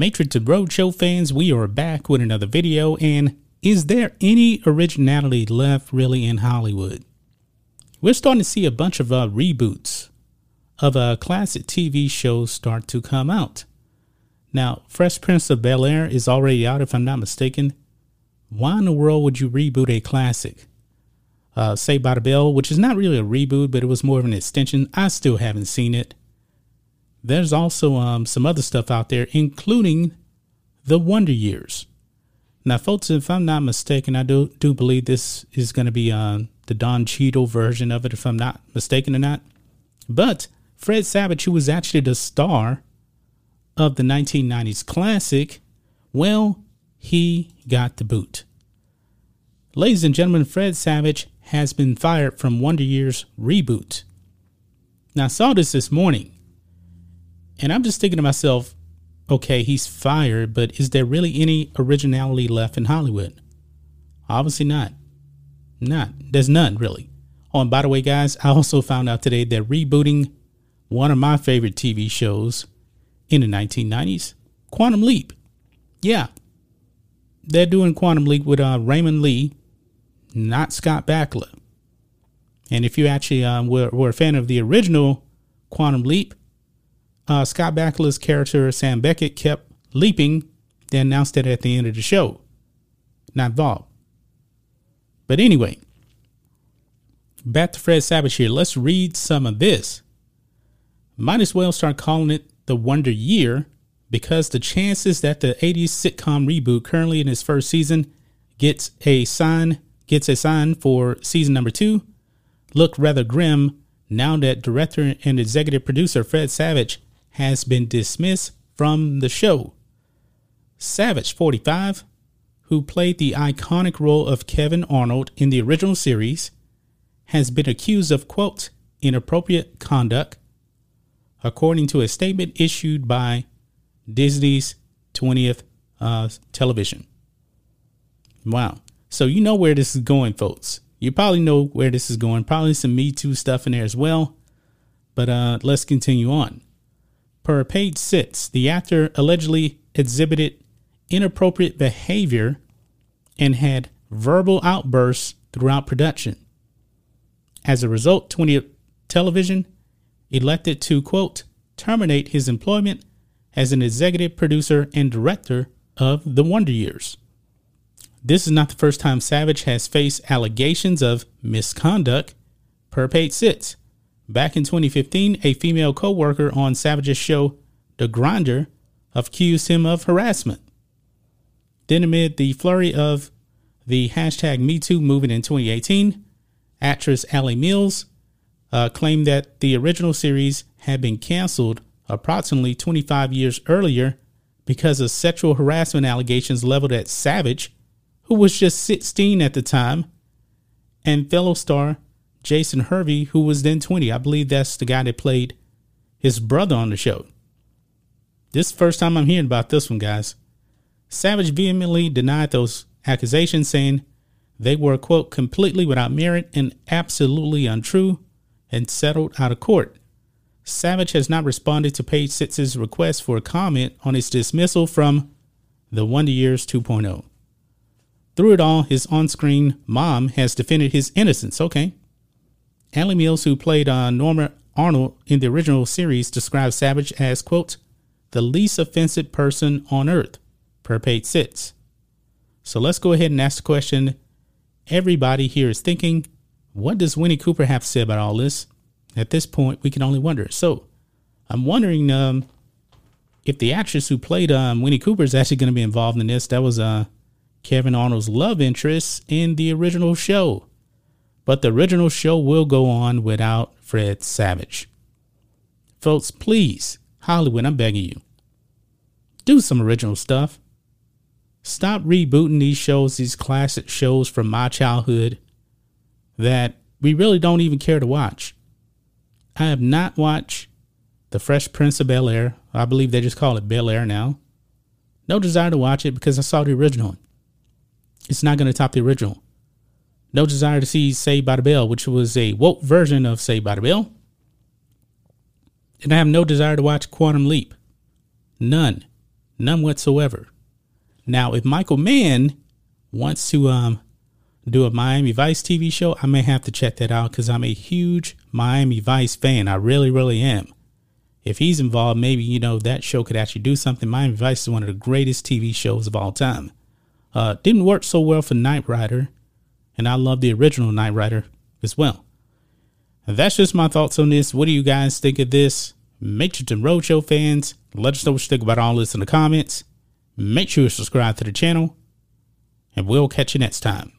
Matrix to Roadshow fans, we are back with another video. And is there any originality left really in Hollywood? We're starting to see a bunch of uh, reboots of uh, classic TV shows start to come out. Now, Fresh Prince of Bel Air is already out, if I'm not mistaken. Why in the world would you reboot a classic? Uh, Saved by the Bell, which is not really a reboot, but it was more of an extension. I still haven't seen it there's also um, some other stuff out there, including the Wonder Years. Now, folks, if I'm not mistaken, I do do believe this is going to be uh, the Don Cheadle version of it, if I'm not mistaken or not. But Fred Savage, who was actually the star of the 1990s classic, well, he got the boot. Ladies and gentlemen, Fred Savage has been fired from Wonder Years reboot. Now, I saw this this morning and I'm just thinking to myself, okay, he's fired, but is there really any originality left in Hollywood? Obviously not. Not. There's none, really. Oh, and by the way, guys, I also found out today they're rebooting one of my favorite TV shows in the 1990s, Quantum Leap. Yeah. They're doing Quantum Leap with uh, Raymond Lee, not Scott Bakula. And if you actually um, were, were a fan of the original Quantum Leap, uh, Scott Bakula's character, Sam Beckett, kept leaping. They announced it at the end of the show. Not involved. But anyway, back to Fred Savage here. Let's read some of this. Might as well start calling it the Wonder Year because the chances that the 80s sitcom reboot currently in its first season gets a sign gets a sign for season number 2 look rather grim now that director and executive producer Fred Savage has been dismissed from the show. Savage, 45, who played the iconic role of Kevin Arnold in the original series, has been accused of, quote, inappropriate conduct, according to a statement issued by Disney's 20th uh, television. Wow. So you know where this is going, folks. You probably know where this is going. Probably some Me Too stuff in there as well. But uh, let's continue on. Per page six, the actor allegedly exhibited inappropriate behavior and had verbal outbursts throughout production. As a result, 20 Television elected to, quote, terminate his employment as an executive producer and director of The Wonder Years. This is not the first time Savage has faced allegations of misconduct, per page six. Back in 2015, a female co-worker on Savage's show The Grinder accused him of harassment. Then amid the flurry of the hashtag MeToo movement in 2018, actress Alley Mills uh, claimed that the original series had been canceled approximately 25 years earlier because of sexual harassment allegations leveled at Savage, who was just 16 at the time, and fellow star Jason Hervey, who was then 20. I believe that's the guy that played his brother on the show. This first time I'm hearing about this one, guys. Savage vehemently denied those accusations, saying they were, quote, completely without merit and absolutely untrue, and settled out of court. Savage has not responded to Page Six's request for a comment on his dismissal from The Wonder Years 2.0. Through it all, his on screen mom has defended his innocence. Okay. Alley Mills, who played uh, Norma Arnold in the original series, describes Savage as, quote, the least offensive person on earth, per page six. So let's go ahead and ask the question everybody here is thinking what does Winnie Cooper have to say about all this? At this point, we can only wonder. So I'm wondering um, if the actress who played um, Winnie Cooper is actually going to be involved in this. That was uh, Kevin Arnold's love interest in the original show. But the original show will go on without Fred Savage. Folks, please, Hollywood, I'm begging you, do some original stuff. Stop rebooting these shows, these classic shows from my childhood that we really don't even care to watch. I have not watched The Fresh Prince of Bel Air. I believe they just call it Bel Air now. No desire to watch it because I saw the original. It's not going to top the original. No desire to see Saved by the Bell, which was a woke version of Saved by the Bell. And I have no desire to watch Quantum Leap. None. None whatsoever. Now, if Michael Mann wants to um, do a Miami Vice TV show, I may have to check that out because I'm a huge Miami Vice fan. I really, really am. If he's involved, maybe, you know, that show could actually do something. Miami Vice is one of the greatest TV shows of all time. Uh, didn't work so well for Knight Rider, and I love the original Knight Rider as well. And that's just my thoughts on this. What do you guys think of this? Matrix Roadshow fans, let us know what you think about all this in the comments. Make sure you subscribe to the channel, and we'll catch you next time.